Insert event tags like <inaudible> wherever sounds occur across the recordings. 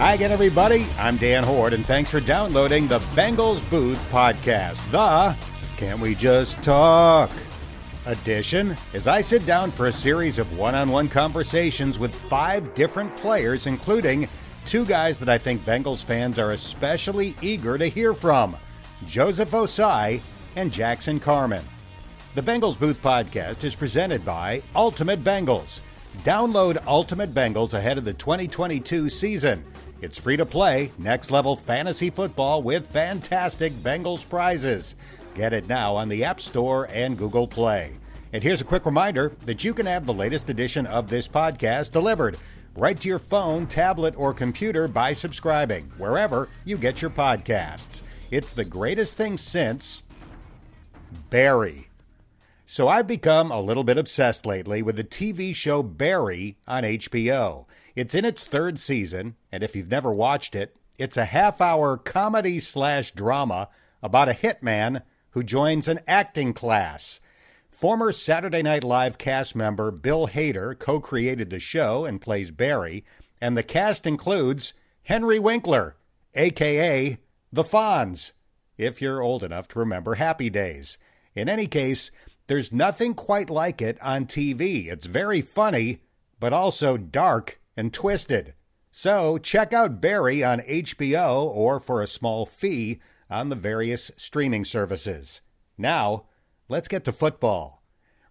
Hi again, everybody. I'm Dan Hoard, and thanks for downloading the Bengals Booth podcast, the Can We Just Talk edition, as I sit down for a series of one on one conversations with five different players, including two guys that I think Bengals fans are especially eager to hear from Joseph Ossai and Jackson Carman. The Bengals Booth podcast is presented by Ultimate Bengals. Download Ultimate Bengals ahead of the 2022 season. It's free to play, next level fantasy football with fantastic Bengals prizes. Get it now on the App Store and Google Play. And here's a quick reminder that you can have the latest edition of this podcast delivered right to your phone, tablet, or computer by subscribing wherever you get your podcasts. It's the greatest thing since Barry. So I've become a little bit obsessed lately with the TV show Barry on HBO. It's in its third season, and if you've never watched it, it's a half hour comedy slash drama about a hitman who joins an acting class. Former Saturday Night Live cast member Bill Hader co created the show and plays Barry, and the cast includes Henry Winkler, aka The Fonz, if you're old enough to remember Happy Days. In any case, there's nothing quite like it on TV. It's very funny, but also dark and twisted. So check out Barry on HBO or for a small fee on the various streaming services. Now, let's get to football.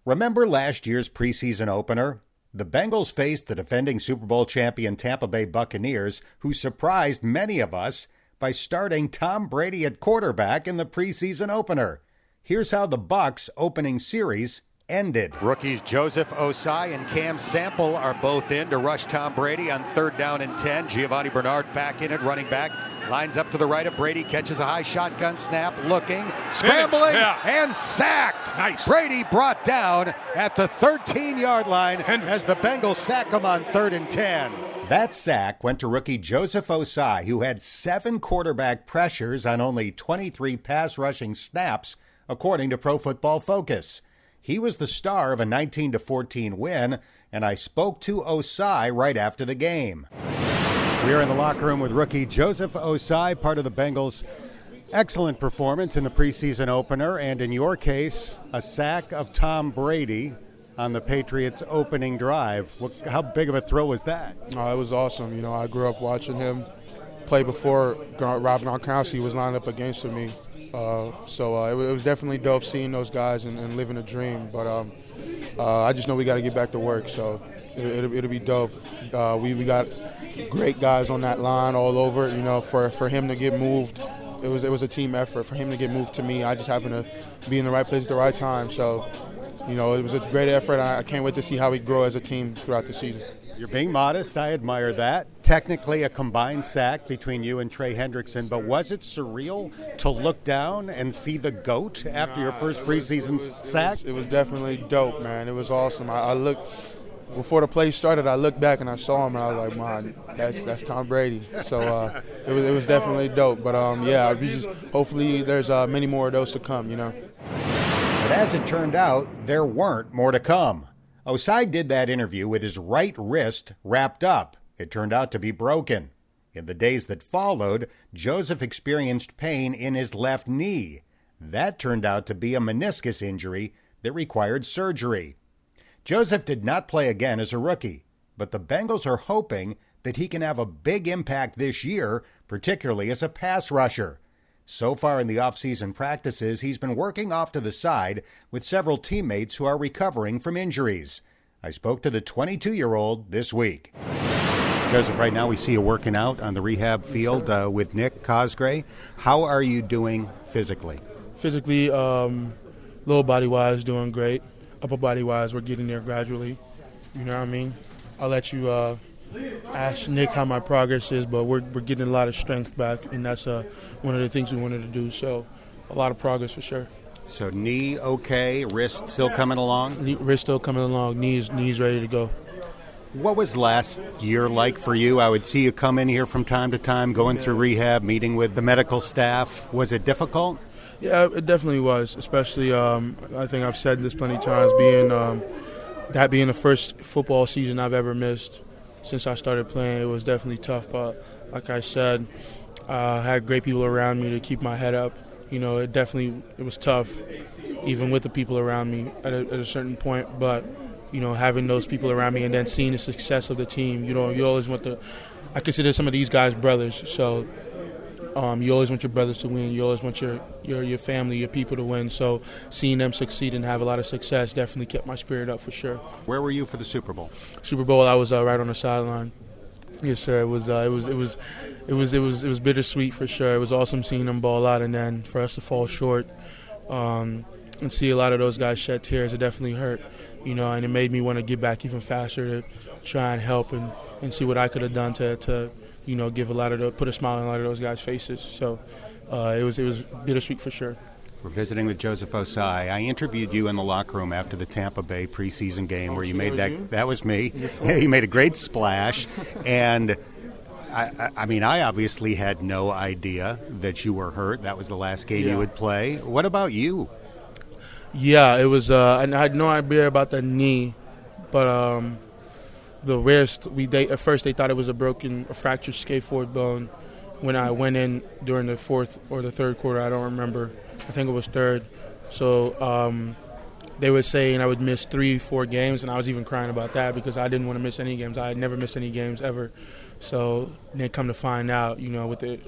Remember last year's preseason opener? The Bengals faced the defending Super Bowl champion Tampa Bay Buccaneers, who surprised many of us by starting Tom Brady at quarterback in the preseason opener. Here's how the Bucs opening series ended. Rookies Joseph Ossai and Cam Sample are both in to rush Tom Brady on third down and 10. Giovani Bernard back in it, running back. Lines up to the right of Brady, catches a high shotgun snap, looking, scrambling, Yeah. and sacked. Nice. Brady brought down at the 13 yard line as the Bengals sack him on third and 10. That sack went to rookie Joseph Ossai, who had seven quarterback pressures on only 23 pass rushing snaps, according to Pro Football Focus. He was the star of a 19 14 win, and I spoke to Ossai right after the game. We are in the locker room with rookie Joseph Ossai, part of the Bengals' excellent performance in the preseason opener, and in your case, a sack of Tom Brady on the Patriots' opening drive. What, how big of a throw was that? Oh, it was awesome. You know, I grew up watching him play before Rob Gronkowski was lined up against me. Uh, so uh, it, it was definitely dope seeing those guys and, and living a dream. But um, uh, I just know we got to get back to work. So it, it'll, it'll be dope. Uh, we, we got great guys on that line all over. You know, for, for him to get moved, it was it was a team effort. For him to get moved to me, I just happened to be in the right place at the right time. So you know, it was a great effort. I I can't wait to see how we grow as a team throughout the season. You're being modest. I admire that. Technically, a combined sack between you and Trey Hendrickson, but was it surreal to look down and see the GOAT after your first preseason sack? It was definitely dope, man. It was awesome. I, I looked before the play started. I looked back and I saw him, and I was like, "Man, that's that's Tom Brady." So uh, it was it was definitely dope. But um, yeah, we just hopefully there's uh, many more of those to come. You know. But as it turned out, there weren't more to come. Ossai did that interview with his right wrist wrapped up. It turned out to be broken. In the days that followed, Joseph experienced pain in his left knee. That turned out to be a meniscus injury that required surgery. Joseph did not play again as a rookie, but the Bengals are hoping that he can have a big impact this year, particularly as a pass rusher. So far in the offseason practices, he's been working off to the side with several teammates who are recovering from injuries. I spoke to the 22 year old this week. Joseph, right now we see you working out on the rehab field uh, with Nick Cosgray. How are you doing physically? Physically, um, lower body wise, doing great. Upper body wise, we're getting there gradually. You know what I mean? I'll let you uh, ask Nick how my progress is, but we're, we're getting a lot of strength back, and that's uh, one of the things we wanted to do. So, a lot of progress for sure. So, knee okay, wrist still coming along? Knee, wrist still coming along, knees knees ready to go. What was last year like for you? I would see you come in here from time to time, going through rehab, meeting with the medical staff. Was it difficult? Yeah, it definitely was. Especially, um, I think I've said this plenty of times. Being um, that being the first football season I've ever missed since I started playing, it was definitely tough. But like I said, uh, had great people around me to keep my head up. You know, it definitely it was tough, even with the people around me at a, at a certain point. But you know, having those people around me and then seeing the success of the team, you know, you always want the. I consider some of these guys brothers, so um, you always want your brothers to win. You always want your, your your family, your people to win. So seeing them succeed and have a lot of success definitely kept my spirit up for sure. Where were you for the Super Bowl? Super Bowl, I was uh, right on the sideline. Yes, sir. It was uh, it was it was it was it was it was bittersweet for sure. It was awesome seeing them ball out, and then for us to fall short um, and see a lot of those guys shed tears, it definitely hurt. You know, and it made me want to get back even faster to try and help and, and see what I could have done to, to you know give a lot of the, put a smile on a lot of those guys' faces. So uh, it was it was bittersweet for sure. We're visiting with Joseph Ossai. I interviewed you in the locker room after the Tampa Bay preseason game oh, where you made that. You? That was me. Yes, <laughs> you made a great splash, and I, I, mean, I obviously had no idea that you were hurt. That was the last game yeah. you would play. What about you? Yeah, it was. Uh, and I had no idea about the knee, but um, the wrist. We they at first they thought it was a broken, a fractured scaphoid bone. When I went in during the fourth or the third quarter, I don't remember I think it was third. So um, they were saying I would miss three, four games, and I was even crying about that because I didn't want to miss any games. I had never missed any games ever. So then come to find out, you know, with the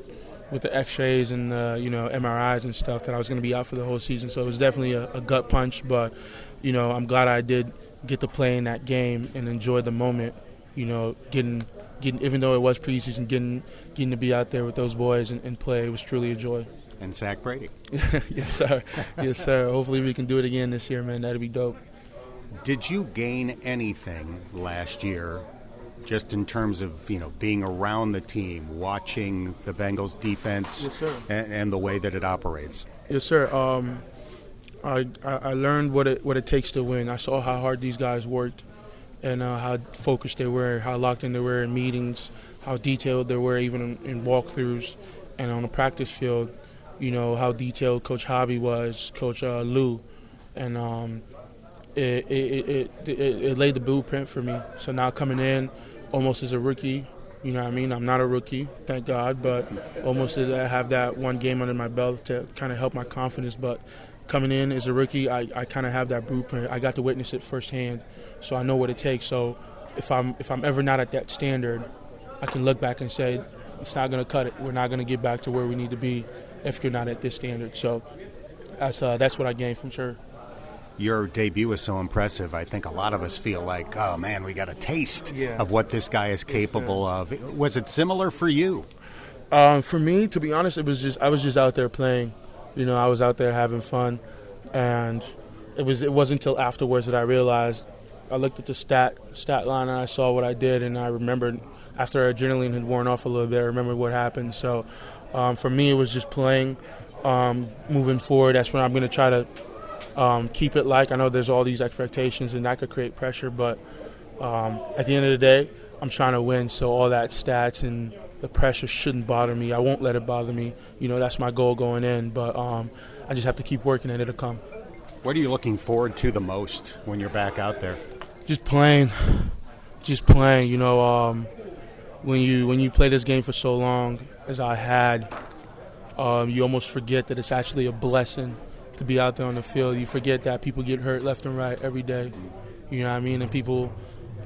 with the X-rays and the you know MRIs and stuff, that I was going to be out for the whole season. So it was definitely a, a gut punch, but you know, I'm glad I did get to play in that game and enjoy the moment. You know, getting getting even though it was preseason, getting getting to be out there with those boys and, and play was truly a joy and Zach Brady. <laughs> yes, sir. Yes, sir. Hopefully, we can do it again this year, man. That'd be dope. Did you gain anything last year, just in terms of you know being around the team, watching the Bengals defense, yes, and, and, the way that it operates? Yes, sir. Um, I, I learned what it what it takes to win. I saw how hard these guys worked, and uh, how focused they were, how locked in they were in meetings, how detailed they were even in, in walkthroughs, and on the practice field you know how detailed Coach Hobby was, Coach uh, Lou, and um, it, it, it, it, laid the blueprint for me. So now coming in, almost as a rookie, you know what I mean? I'm not a rookie, thank God, but almost as I have that one game under my belt to kind of help my confidence. But coming in as a rookie, I, I kind of have that blueprint. I got to witness it firsthand, so I know what it takes. So if I'm if I'm ever not at that standard, I can look back and say it's not going to cut it. We're not going to get back to where we need to be if you're not at this standard. So that's uh, that's what I gained from sure. Your debut was so impressive. I think a lot of us feel like, oh man, we got a taste yeah. of what this guy is capable yes, of. Was it similar for you? Um, for me, to be honest, it was just I was just out there playing. You know, I was out there having fun, and it was it wasn't until afterwards that I realized. I looked at the stat stat line and I saw what I did, and I remembered after adrenaline had worn off a little bit. I remembered what happened. So um, for me, it was just playing, um, moving forward. That's when I'm going to try to um, keep it like. I know there's all these expectations, and that could create pressure, but um, at the end of the day, I'm trying to win. So all that stats and the pressure shouldn't bother me. I won't let it bother me. You know, that's my goal going in, but um, I just have to keep working, and it'll come. What are you looking forward to the most when you're back out there? Just playing, just playing. You know, um, when you when you play this game for so long, as I had, um, you almost forget that it's actually a blessing to be out there on the field. You forget that people get hurt left and right every day. You know what I mean? And people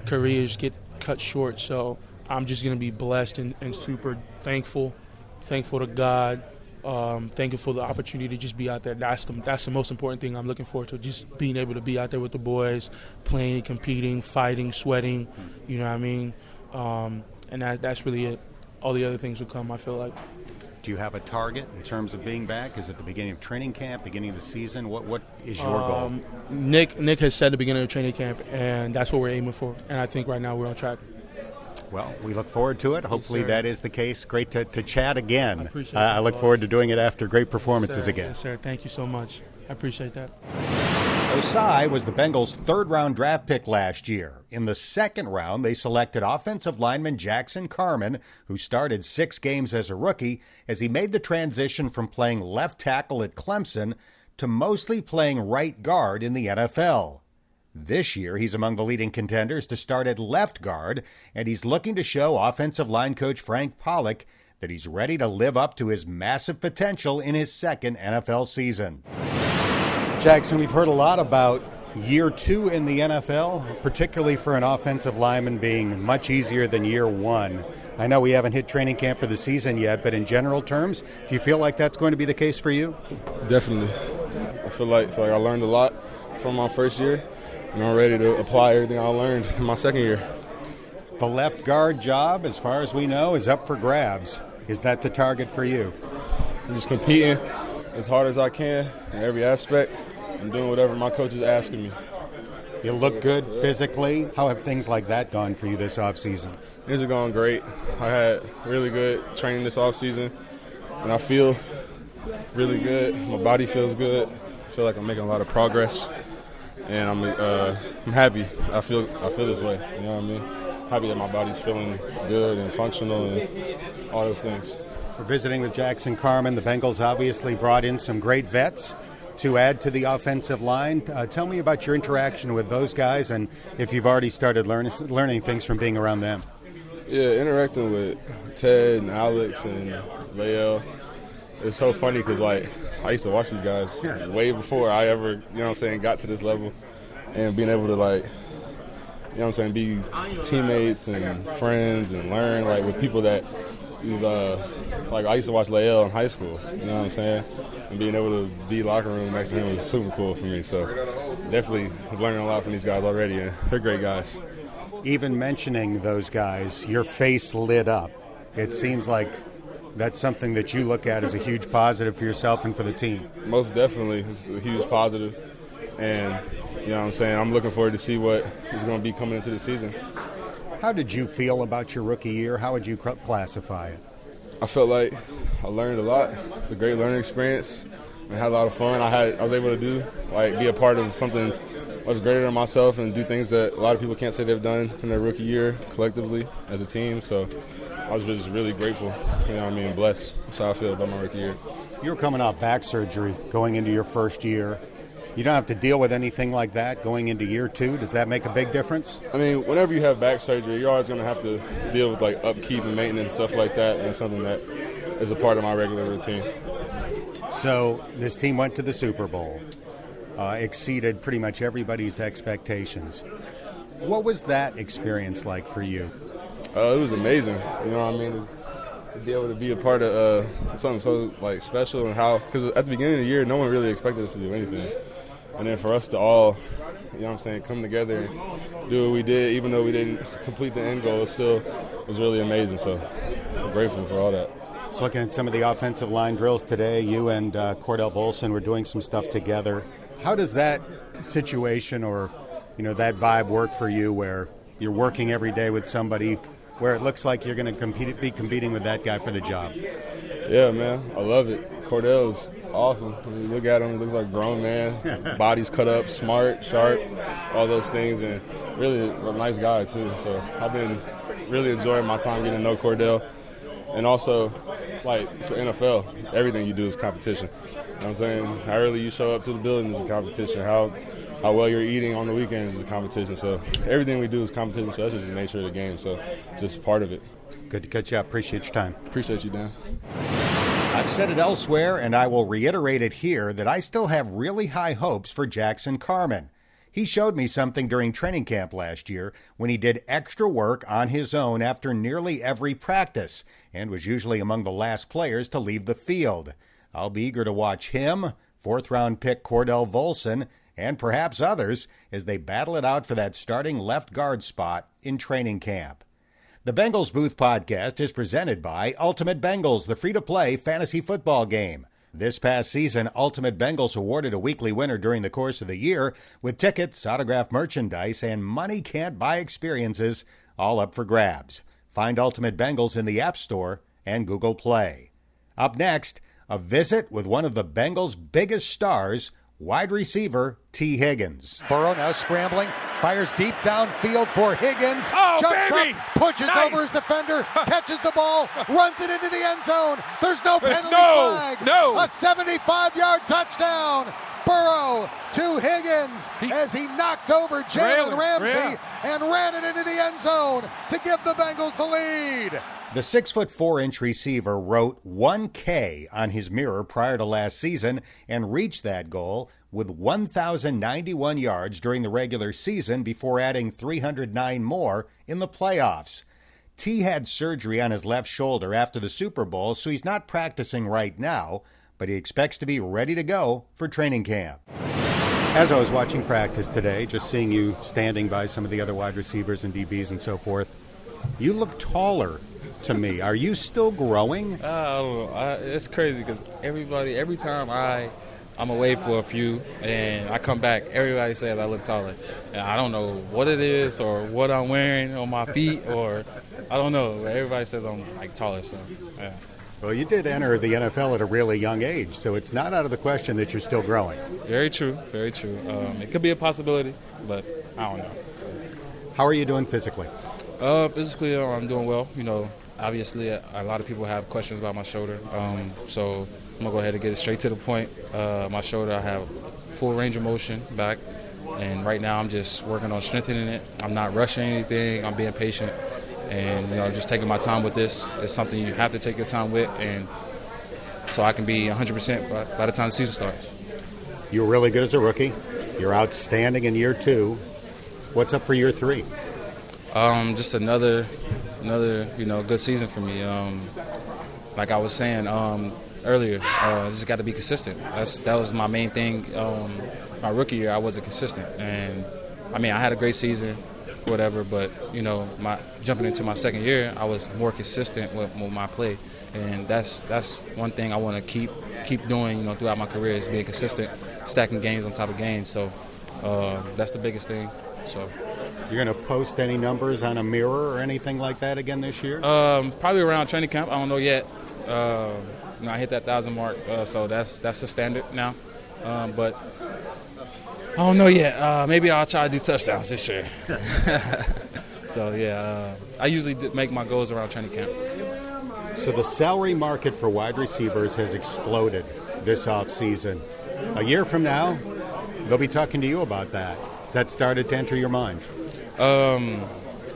careers get cut short. So I'm just gonna be blessed and, and super thankful, thankful to God. Um, thankful for the opportunity to just be out there. That's the that's the most important thing I'm looking forward to. Just being able to be out there with the boys, playing, competing, fighting, sweating. You know what I mean? Um, and that, that's really it. All the other things will come. I feel like. Do you have a target in terms of being back? Is it the beginning of training camp, beginning of the season? What what is your um, goal? Nick Nick has said the beginning of training camp, and that's what we're aiming for. And I think right now we're on track. Well, we look forward to it. Hopefully yes, that is the case. Great to, to chat again. I, appreciate uh, I look forward to doing it after great performances yes, again. Yes, sir. Thank you so much. I appreciate that. Ossai was the Bengals' third round draft pick last year. In the second round, they selected offensive lineman Jackson Carman, who started six games as a rookie, as he made the transition from playing left tackle at Clemson to mostly playing right guard in the NFL. This year, he's among the leading contenders to start at left guard, and he's looking to show offensive line coach Frank Pollock that he's ready to live up to his massive potential in his second NFL season. Jackson, we've heard a lot about year two in the NFL, particularly for an offensive lineman being much easier than year one. I know we haven't hit training camp for the season yet, but in general terms, do you feel like that's going to be the case for you? Definitely. I feel like, feel like I learned a lot from my first year and I'm ready to apply everything I learned in my second year. The left guard job, as far as we know, is up for grabs. Is that the target for you? I'm just competing as hard as I can in every aspect and doing whatever my coach is asking me. You look good physically. How have things like that gone for you this offseason? Things are going great. I had really good training this offseason, and I feel really good. My body feels good. I feel like I'm making a lot of progress and I'm uh, I'm happy. I feel I feel this way. You know what I mean? Happy that my body's feeling good and functional and all those things. We're visiting with Jackson Carman. The Bengals obviously brought in some great vets to add to the offensive line. Uh, tell me about your interaction with those guys and if you've already started learning learning things from being around them. Yeah, interacting with Ted and Alex and La'el. It's so funny because like I used to watch these guys yeah. way before I ever, you know what I'm saying, got to this level. And being able to, like, you know what I'm saying, be teammates and friends and learn, like, with people that you've, uh, like, I used to watch La'el in high school, you know what I'm saying? And being able to be locker room next to him was super cool for me. So definitely learning a lot from these guys already, and they're great guys. Even mentioning those guys, your face lit up. It seems like that's something that you look at as a huge positive for yourself and for the team. Most definitely, it's a huge positive, and you know what I'm saying. I'm looking forward to see what is going to be coming into the season. How did you feel about your rookie year? How would you classify it? I felt like I learned a lot. It's a great learning experience. I had a lot of fun. I had I was able to do like be a part of something much greater than myself and do things that a lot of people can't say they've done in their rookie year collectively as a team. So I was just really grateful. You know, I mean, blessed. That's how I feel about my rookie year. You were coming off back surgery going into your first year. You don't have to deal with anything like that going into year two. Does that make a big difference? I mean, whenever you have back surgery, you're always going to have to deal with like upkeep and maintenance stuff like that, and something that is a part of my regular routine. So this team went to the Super Bowl, uh, exceeded pretty much everybody's expectations. What was that experience like for you? Uh, it was amazing. You know what I mean? to be able to be a part of uh, something so like special and how because at the beginning of the year no one really expected us to do anything and then for us to all you know what i'm saying come together and do what we did even though we didn't complete the end goal it still was really amazing so i'm grateful for all that just looking at some of the offensive line drills today you and uh, cordell volson were doing some stuff together how does that situation or you know that vibe work for you where you're working every day with somebody where it looks like you're going to compete, be competing with that guy for the job. Yeah, man, I love it. Cordell's awesome. Look at him, he looks like a grown man. <laughs> Body's cut up, smart, sharp, all those things, and really a nice guy too. So I've been really enjoying my time getting to know Cordell, and also like it's the NFL. Everything you do is competition. You know what I'm saying? How early you show up to the building is a competition. How how well you're eating on the weekends is a competition. So everything we do is competition. So that's just the nature of the game. So just part of it. Good to catch you up. Appreciate your time. Appreciate you, Dan. I've said it elsewhere, and I will reiterate it here that I still have really high hopes for Jackson Carman. He showed me something during training camp last year when he did extra work on his own after nearly every practice and was usually among the last players to leave the field. I'll be eager to watch him, fourth round pick Cordell Volson, and perhaps others as they battle it out for that starting left guard spot in training camp. The Bengals Booth podcast is presented by Ultimate Bengals, the free to play fantasy football game. This past season, Ultimate Bengals awarded a weekly winner during the course of the year with tickets, autographed merchandise, and money can't buy experiences all up for grabs. Find Ultimate Bengals in the App Store and Google Play. Up next, a visit with one of the Bengals' biggest stars, Wide receiver Tee Higgins. Burrow now scrambling, fires deep downfield for Higgins. Oh, jumps baby. up, pushes nice. over his defender, <laughs> catches the ball, runs it into the end zone. There's no penalty no, flag. No. A 75 yard touchdown. Burrow to Higgins he, as he knocked over Jalen Ramsey yeah. and ran it into the end zone to give the Bengals the lead. The six foot four inch receiver wrote 1K on his mirror prior to last season and reached that goal with 1,091 yards during the regular season before adding 309 more in the playoffs. Tee had surgery on his left shoulder after the Super Bowl, so he's not practicing right now, but he expects to be ready to go for training camp. As I was watching practice today, just seeing you standing by some of the other wide receivers and DBs and so forth, you look taller to me. Are you still growing? Uh, it's crazy because everybody, every time I I'm away for a few, and I come back. Everybody says I look taller, and I don't know what it is or what I'm wearing on my feet, or I don't know. Everybody says I'm like taller, so yeah. Well, you did enter the NFL at a really young age, so it's not out of the question that you're still growing. Very true, very true. Um, it could be a possibility, but I don't know. How are you doing physically? Uh, physically, I'm doing well. You know, obviously, a lot of people have questions about my shoulder, um, so I'm gonna go ahead and get it straight to the point. Uh, my shoulder, I have full range of motion back, and right now I'm just working on strengthening it. I'm not rushing anything. I'm being patient, and you know, just taking my time with this. It's something you have to take your time with, and so I can be 100% by, by the time the season starts. You were really good as a rookie. You're outstanding in year two. What's up for year three? Um, just another, another you know, good season for me. Um, like I was saying, um, earlier. Uh, just got to be consistent. That's that was my main thing. Um, my rookie year, I wasn't consistent, and I mean, I had a great season, whatever. But you know, my jumping into my second year, I was more consistent with, with my play, and that's that's one thing I want to keep keep doing. You know, throughout my career is being consistent, stacking games on top of games. So uh, that's the biggest thing. So. You're going to post any numbers on a mirror or anything like that again this year? Um, probably around training camp. I don't know yet. Uh, you know, I hit that thousand mark, uh, so that's that's the standard now. Um, but I don't know yet. Uh, maybe I'll try to do touchdowns this year. <laughs> so yeah, uh, I usually make my goals around training camp. So the salary market for wide receivers has exploded this offseason. A year from now, they'll be talking to you about that. Has that started to enter your mind? Um,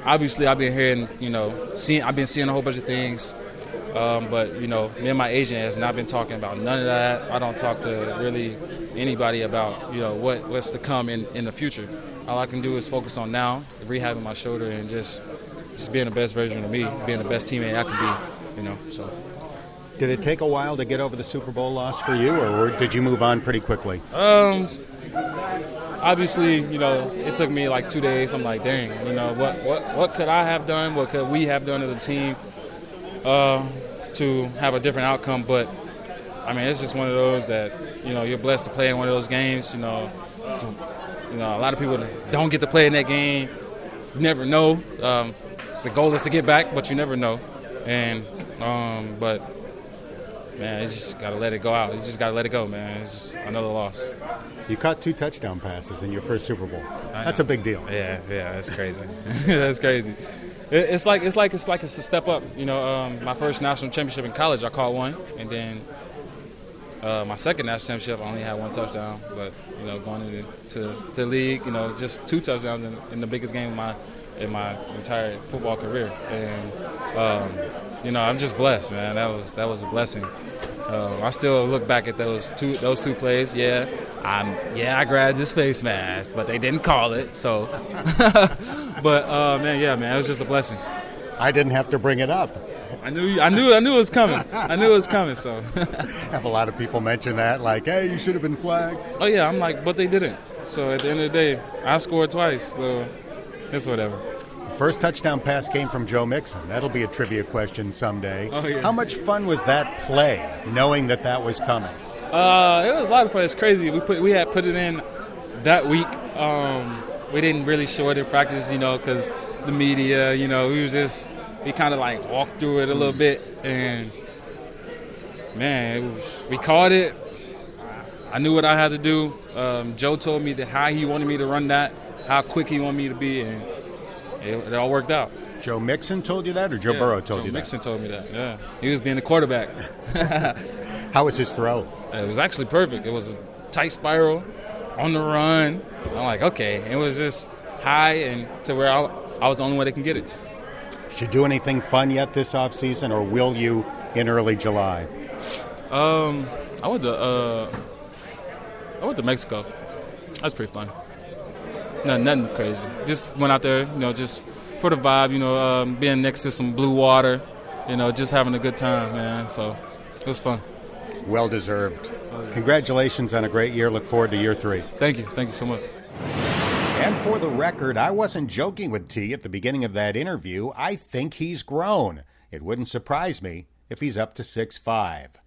obviously, I've been hearing, you know, seeing, I've been seeing a whole bunch of things um, but you know, me and my agent has not been talking about none of that. I don't talk to really anybody about you know what what's to come in, in the future. All I can do is focus on now, rehabbing my shoulder, and just just being the best version of me, being the best teammate I can be. You know, so. Did it take a while to get over the Super Bowl loss for you, or did you move on pretty quickly? Um, obviously, you know, it took me like two days. I'm like, dang, you know, what what what could I have done? What could we have done as a team? uh, to have a different outcome. But I mean, it's just one of those that you know you're blessed to play in one of those games. You know, so, you know a lot of people don't get to play in that game. You never know. Um, the goal is to get back, but you never know. And um, but man, you just gotta let it go out. You just gotta let it go, man. It's just another loss. You caught two touchdown passes in your first Super Bowl. That's a big deal. Yeah, yeah, that's crazy. <laughs> that's crazy it's like it's like it's like it's a step up. You know, um, my first national championship in college, I caught one, and then uh, my second national championship, I only had one touchdown. But you know, going into to the league, you know, just two touchdowns in, in, the biggest game of my in my entire football career, and um, you know, I'm just blessed, man. That was that was a blessing. Uh, I still look back at those two those two plays. Yeah, I'm yeah I grabbed his face mask, but they didn't call it. So, <laughs> but uh, man, yeah, man, it was just a blessing. I didn't have to bring it up. I knew I knew I knew it was coming. I knew it was coming. So, <laughs> have a lot of people mention that, like, hey, you should have been flagged. Oh yeah, I'm like, but they didn't. So at the end of the day, I scored twice. So it's whatever. First touchdown pass came from Joe Mixon. That'll be a trivia question someday. Oh, yeah. How much fun was that play, knowing that that was coming? Uh, it was a lot of fun. It's crazy. We put we had put it in that week. Um, we didn't really show it in practice, you know, because the media, you know, we was just we kind of like walked through it a little bit, and man, was, we caught it. I knew what I had to do. Um, Joe told me that how he wanted me to run that, how quick he wanted me to be, and it, it all worked out. Joe Mixon told you that, or Joe yeah, Burrow told Joe you Mixon that? Mixon told me that. Yeah, he was being the quarterback. <laughs> How was his throw? It was actually perfect. It was a tight spiral, on the run. I'm like, okay. It was just high and to where I, I was the only one that can get it. Did you do anything fun yet this off season, or will you in early July? Um, I went to uh, I went to Mexico. That's pretty fun. Nothing, nothing crazy. Just went out there, you know, just for the vibe, you know, um, being next to some blue water, you know, just having a good time, man. So it was fun. Well deserved. Congratulations on a great year. Look forward to year three. Thank you. Thank you so much. And for the record, I wasn't joking with Tee at the beginning of that interview. I think he's grown. It wouldn't surprise me if he's up to six five.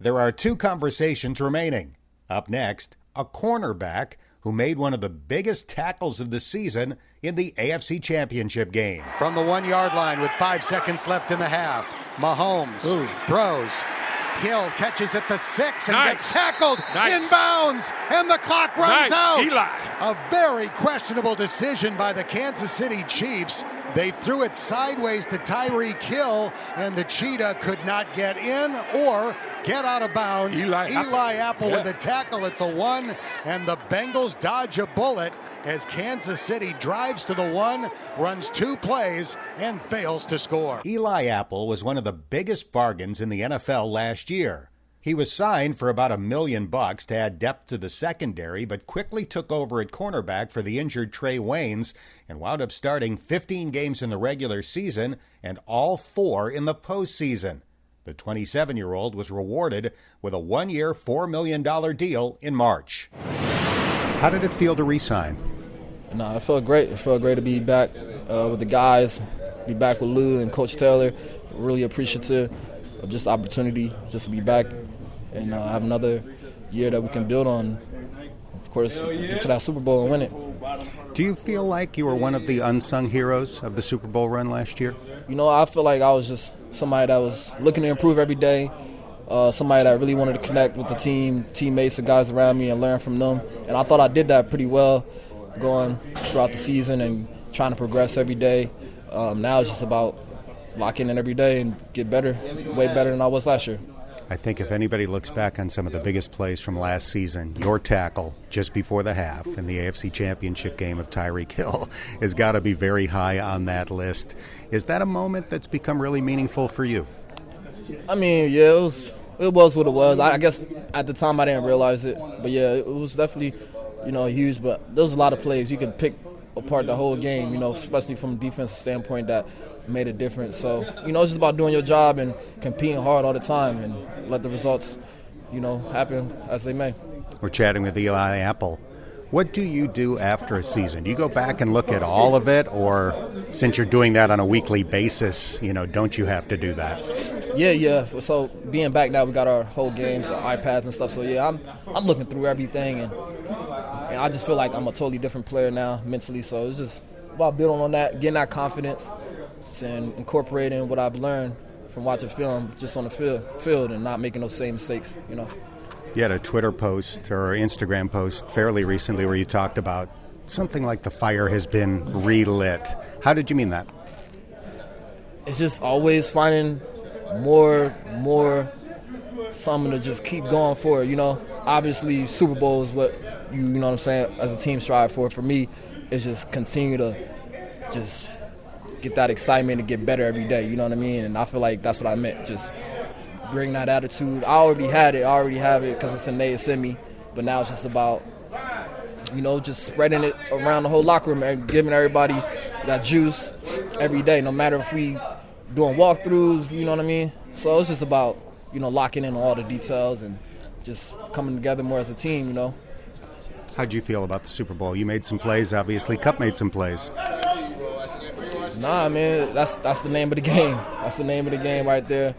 There are two conversations remaining. Up next, a cornerback who made one of the biggest tackles of the season in the AFC Championship game. From the one yard line with five seconds left in the half, Mahomes Ooh. throws. Hill catches at the six and nice. gets tackled nice. inbounds, and the clock runs nice. out. Eli. A very questionable decision by the Kansas City Chiefs. They threw it sideways to Tyreek Hill, and the Cheetah could not get in or get out of bounds. Eli, Eli Apple yeah. with a tackle at the one, and the Bengals dodge a bullet as Kansas City drives to the one, runs two plays, and fails to score. Eli Apple was one of the biggest bargains in the NFL last year. He was signed for about a million bucks to add depth to the secondary, but quickly took over at cornerback for the injured Trae Waynes and wound up starting 15 games in the regular season and all four in the postseason. The 27 year old was rewarded with a one year, $4 million deal in March. How did it feel to resign? No, it felt great. It felt great to be back uh, with the guys, be back with Lou and Coach Taylor. Really appreciative of just the opportunity just to be back and uh, have another year that we can build on. Of course, get to that Super Bowl and win it. Do you feel like you were one of the unsung heroes of the Super Bowl run last year? You know, I feel like I was just somebody that was looking to improve every day. Uh, somebody that really wanted to connect with the team, teammates, the guys around me, and learn from them. And I thought I did that pretty well going throughout the season and trying to progress every day. Um, now it's just about locking in every day and get better, way better than I was last year. I think if anybody looks back on some of the biggest plays from last season, your tackle just before the half in the AFC Championship game of Tyreek Hill <laughs> has got to be very high on that list. Is that a moment that's become really meaningful for you? I mean, yeah, it was it was what it was. I guess at the time I didn't realize it, but yeah, it was definitely you know huge. But there was a lot of plays you could pick apart the whole game. You know, especially from a defensive standpoint that made a difference. So, you know, it's just about doing your job and competing hard all the time and let the results, you know, happen as they may. We're chatting with Eli Apple. What do you do after a season? Do you go back and look at all of it, or since you're doing that on a weekly basis, you know, don't you have to do that? Yeah, yeah. So being back now, we got our whole games, our iPads and stuff. So yeah, I'm I'm looking through everything, and and I just feel like I'm a totally different player now mentally. So it's just about building on that, getting that confidence, and incorporating what I've learned from watching film just on the field, field and not making those same mistakes, you know. You had a Twitter post or Instagram post fairly recently where you talked about something like the fire has been relit. How did you mean that? It's just always finding more, more something to just keep going for. You know, obviously Super Bowl is what you, you know what I'm saying, as a team strive for. For me, it's just continue to just get that excitement to get better every day. You know what I mean? And I feel like that's what I meant. Just bring that attitude. I already had it. I already have it because it's innate. It's in me. But now it's just about, you know, just spreading it around the whole locker room and giving everybody that juice every day. No matter if we doing walkthroughs, you know what I mean. So it's just about, you know, locking in all the details and just coming together more as a team. You know. How'd you feel about the Super Bowl? You made some plays, obviously. Kupp made some plays. Nah, man, that's that's the name of the <laughs> game. That's the name of the game right there.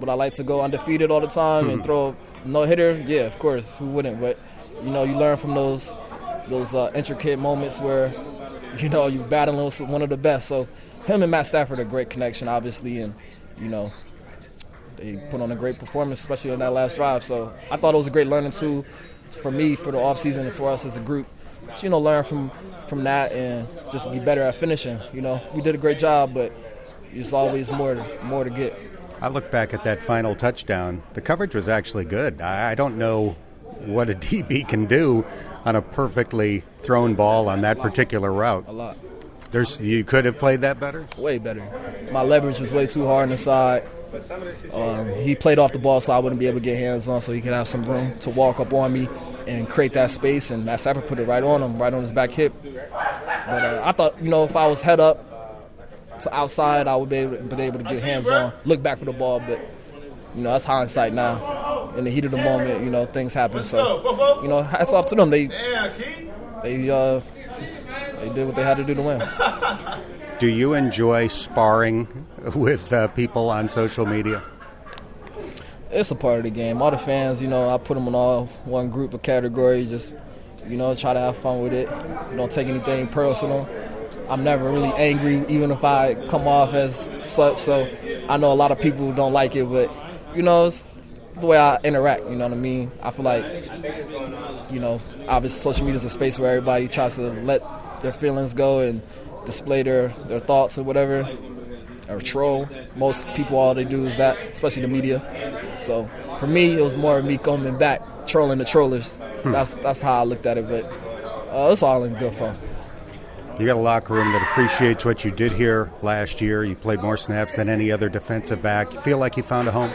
But I like to go undefeated all the time and throw no hitter? Yeah, of course. Who wouldn't? But you know, you learn from those those uh, intricate moments where you know you battling with one of the best. So him and Matt Stafford are a great connection, obviously, and you know they put on a great performance, especially on that last drive. So I thought it was a great learning tool for me for the offseason and for us as a group. You know, learn from from that and just be better at finishing. You know, we did a great job, but there's always more to, more to get. I look back at that final touchdown. The coverage was actually good. I, I don't know what a <laughs> DB can do on a perfectly thrown ball on that particular route. A lot. There's you could have played that better. Way better. My leverage was way too hard on the side. Um, he played off the ball, so I wouldn't be able to get hands on, so he could have some room to walk up on me and create that space. And Matt Stafford put it right on him, right on his back hip. But uh, I thought, you know, if I was head up to outside, I would be able, to, be able to get hands on, look back for the ball. But you know, that's hindsight now. In the heat of the moment, you know, things happen. So, you know, hats off to them. They, they, uh, they did what they had to do to win. <laughs> Do you enjoy sparring with uh, people on social media? It's a part of the game. All the fans, you know, I put them in all one group of category. Just, you know, try to have fun with it. Don't take anything personal. I'm never really angry, even if I come off as such. So I know a lot of people don't like it, but you know, it's the way I interact. You know what I mean? I feel like, you know, obviously social media is a space where everybody tries to let their feelings go and display their, their thoughts or whatever, or troll. Most people, all they do is that, especially the media. So for me, it was more of me coming back, trolling the trollers. Hmm. That's that's how I looked at it. But uh, it's all in good fun. You got a locker room that appreciates what you did here last year. You played more snaps than any other defensive back. You feel like you found a home?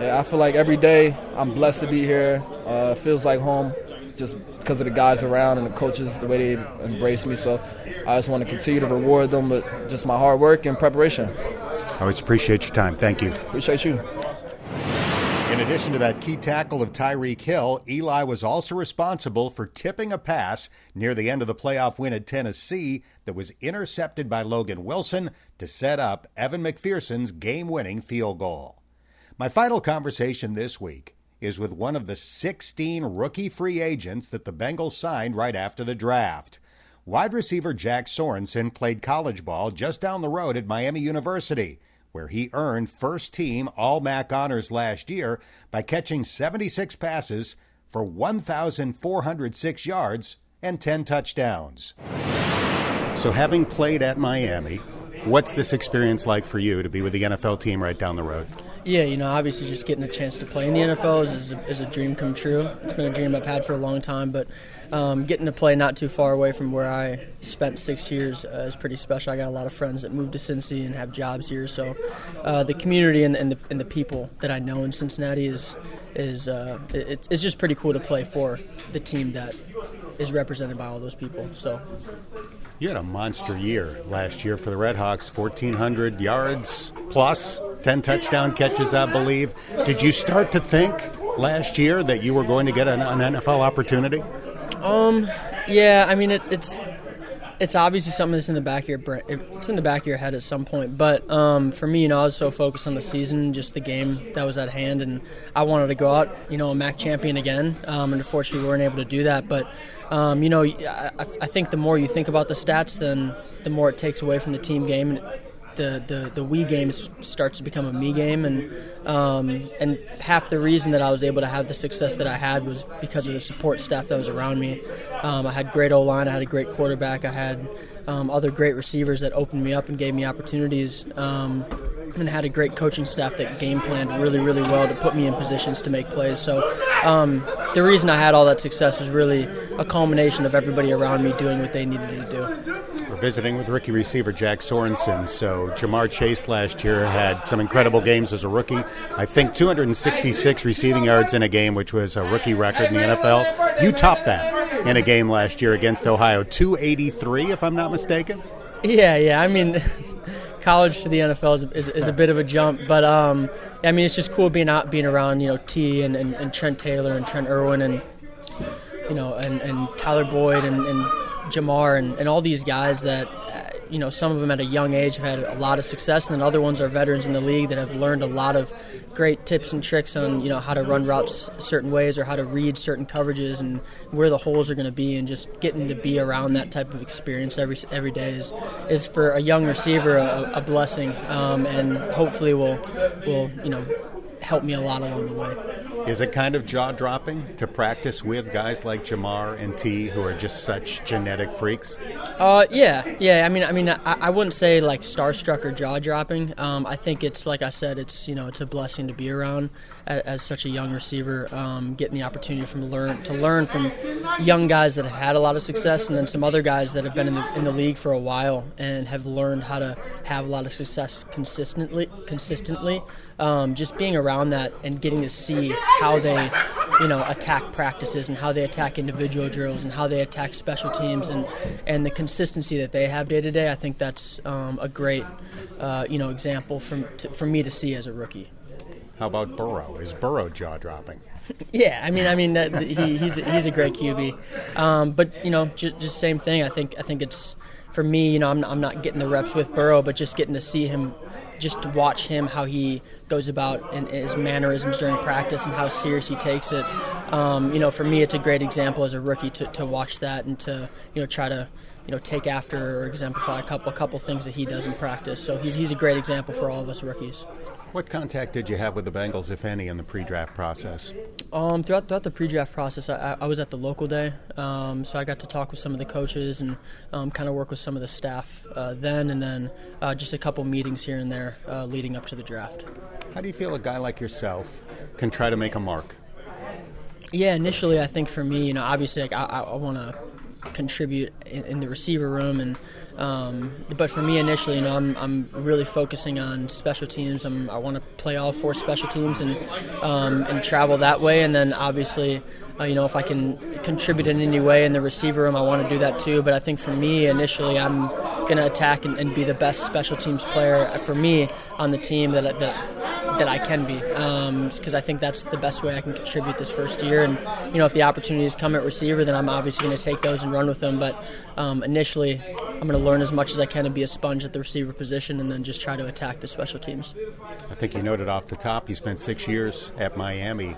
Yeah, I feel like every day I'm blessed to be here. Uh, feels like home just because of the guys around and the coaches, the way they embrace me. So I just want to continue to reward them with just my hard work and preparation. I always appreciate your time. Thank you. Appreciate you. In addition to that key tackle of Tyreek Hill, Eli was also responsible for tipping a pass near the end of the playoff win at Tennessee that was intercepted by Logan Wilson to set up Evan McPherson's game winning field goal. My final conversation this week is with one of the 16 rookie free agents that the Bengals signed right after the draft. Wide receiver Jack Sorenson played college ball just down the road at Miami University where he earned first team All MAC honors last year by catching 76 passes for 1,406 yards and 10 touchdowns. So, having played at Miami, what's this experience like for you to be with the NFL team right down the road? Yeah, you know, obviously just getting a chance to play in the NFL is, is, a, is a dream come true. It's been a dream I've had for a long time, but um, getting to play not too far away from where I spent six years uh, is pretty special. I got a lot of friends that moved to Cincy and have jobs here, so uh, the community and, and, the, and the people that I know in Cincinnati is is uh, it, it's just pretty cool to play for the team that is represented by all those people. So. You had a monster year last year for the Redhawks 1,400 yards plus, 10 touchdown catches, I believe. Did you start to think last year that you were going to get an, an NFL opportunity? Um, yeah, I mean, it, it's it's obviously something that's in the back of your brain. It's in the back of your head at some point. But um, for me, you know, I was so focused on the season, just the game that was at hand, and I wanted to go out, you know, a MAC champion again. Um, and unfortunately, we weren't able to do that. But um, you know, I, I, think the more you think about the stats, then the more it takes away from the team game. And the, the, the we game starts to become a me game, and um, and half the reason that I was able to have the success that I had was because of the support staff that was around me. Um, I had great O line, I had a great quarterback, I had um, other great receivers that opened me up and gave me opportunities, um, and had a great coaching staff that game planned really really well to put me in positions to make plays. So um, the reason I had all that success was really a culmination of everybody around me doing what they needed to do. We're visiting with rookie receiver Jack Sorenson. So Ja'Marr Chase last year had some incredible games as a rookie. I think 266 receiving yards in a game, which was a rookie record in the NFL. You topped that in a game last year against Ohio, 283, if I'm not mistaken. Yeah, yeah. I mean, <laughs> college to the NFL is, is, is, a bit of a jump, but um, I mean, it's just cool being out, being around, you know, Tee and, and, and Trent Taylor and Trent Irwin and you know, and, and Tyler Boyd and, and Ja'Marr and, and all these guys that, you know, some of them at a young age have had a lot of success, and then other ones are veterans in the league that have learned a lot of great tips and tricks on, you know, how to run routes certain ways or how to read certain coverages and where the holes are going to be, and just getting to be around that type of experience every every day is is for a young receiver a, a blessing, um, and hopefully will will you know help me a lot along the way. Is it kind of jaw dropping to practice with guys like Ja'Marr and Tee, who are just such genetic freaks? Uh, yeah, yeah. I mean, I mean, I, I wouldn't say like starstruck or jaw dropping. Um, I think it's like I said, it's you know, it's a blessing to be around as, as such a young receiver, um, getting the opportunity from learn to learn from young guys that have had a lot of success, and then some other guys that have been in the in the league for a while and have learned how to have a lot of success consistently. Consistently, um, just being around that and getting to see how they, you know, attack practices and how they attack individual drills and how they attack special teams and and the consistency that they have day to day. I think that's um, a great, uh, you know, example from to, for me to see as a rookie. How about Burrow? Is Burrow jaw dropping? <laughs> Yeah, I mean, I mean, that, he, he's he's a great QB, um, but you know, just, just same thing. I think I think it's for me. You know, I'm I'm not getting the reps with Burrow, but just getting to see him, just to watch him how he goes about in his mannerisms during practice and how serious he takes it. Um, you know, for me, it's a great example as a rookie to, to watch that and to you know try to you know take after or exemplify a couple a couple things that he does in practice. So he's he's a great example for all of us rookies. What contact did you have with the Bengals, if any, in the pre-draft process? Um, throughout throughout the pre-draft process, I, I was at the local day, um, so I got to talk with some of the coaches and um, kind of work with some of the staff uh, then, and then uh, just a couple meetings here and there uh, leading up to the draft. How do you feel a guy like yourself can try to make a mark? Yeah, initially, I think for me, you know, obviously, like, I, I want to contribute in, in, the receiver room and um, but for me initially you know I'm, I'm really focusing on special teams. I'm, i want to play all four special teams and um, and travel that way and then obviously uh, you know if I can contribute in any way in the receiver room I want to do that too but I think for me initially I'm going to attack and, and, be the best special teams player for me on the team that, that that I can be, because um, I think that's the best way I can contribute this first year. And you know, if the opportunities come at receiver, then I'm obviously going to take those and run with them. But um, initially, I'm going to learn as much as I can and be a sponge at the receiver position, and then just try to attack the special teams. I think you noted off the top you spent six years at Miami.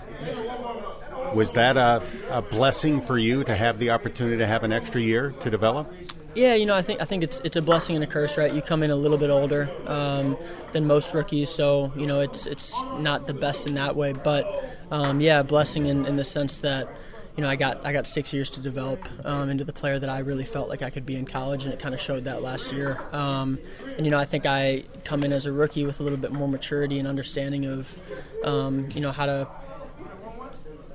Was that a, a blessing for you to have the opportunity to have an extra year to develop? Yeah, you know, I think I think it's it's a blessing and a curse, right? You come in a little bit older um, than most rookies, so you know it's it's not the best in that way. But um, yeah, blessing in, in the sense that you know I got I got six years to develop um, into the player that I really felt like I could be in college, and it kind of showed that last year. Um, and you know, I think I come in as a rookie with a little bit more maturity and understanding of um, you know how to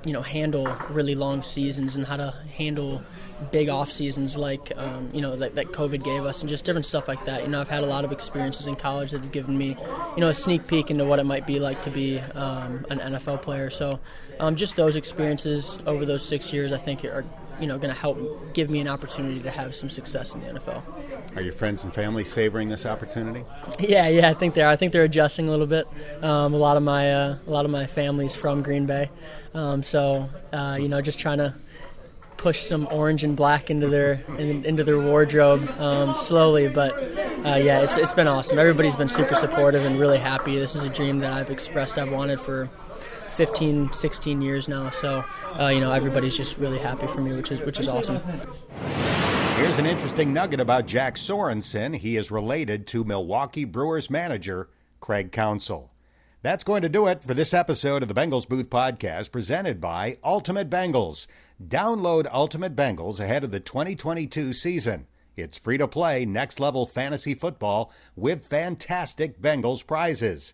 you know handle really long seasons and how to handle big off seasons like um, you know that, that COVID gave us and just different stuff like that. You know, I've had a lot of experiences in college that have given me you know a sneak peek into what it might be like to be um, an NFL player. So um, just those experiences over those six years, I think are you know going to help give me an opportunity to have some success in the NFL. Are your friends and family savoring this opportunity? Yeah, yeah, I think they are. I think they're adjusting a little bit. Um, a lot of my uh, a lot of my family's from Green Bay, um, so uh, you know just trying to push some orange and black into their in, into their wardrobe um, slowly. But uh, yeah, it's, it's been awesome. Everybody's been super supportive and really happy. This is a dream that I've expressed I've wanted for 15, 16 years now. So uh, you know everybody's just really happy for me, which is which is awesome. Here's an interesting nugget about Jack Sorenson. He is related to Milwaukee Brewers manager Craig Counsell. That's going to do it for this episode of the Bengals Booth Podcast presented by Ultimate Bengals. Download Ultimate Bengals ahead of the 2022 season. It's free to play next level fantasy football with fantastic Bengals prizes.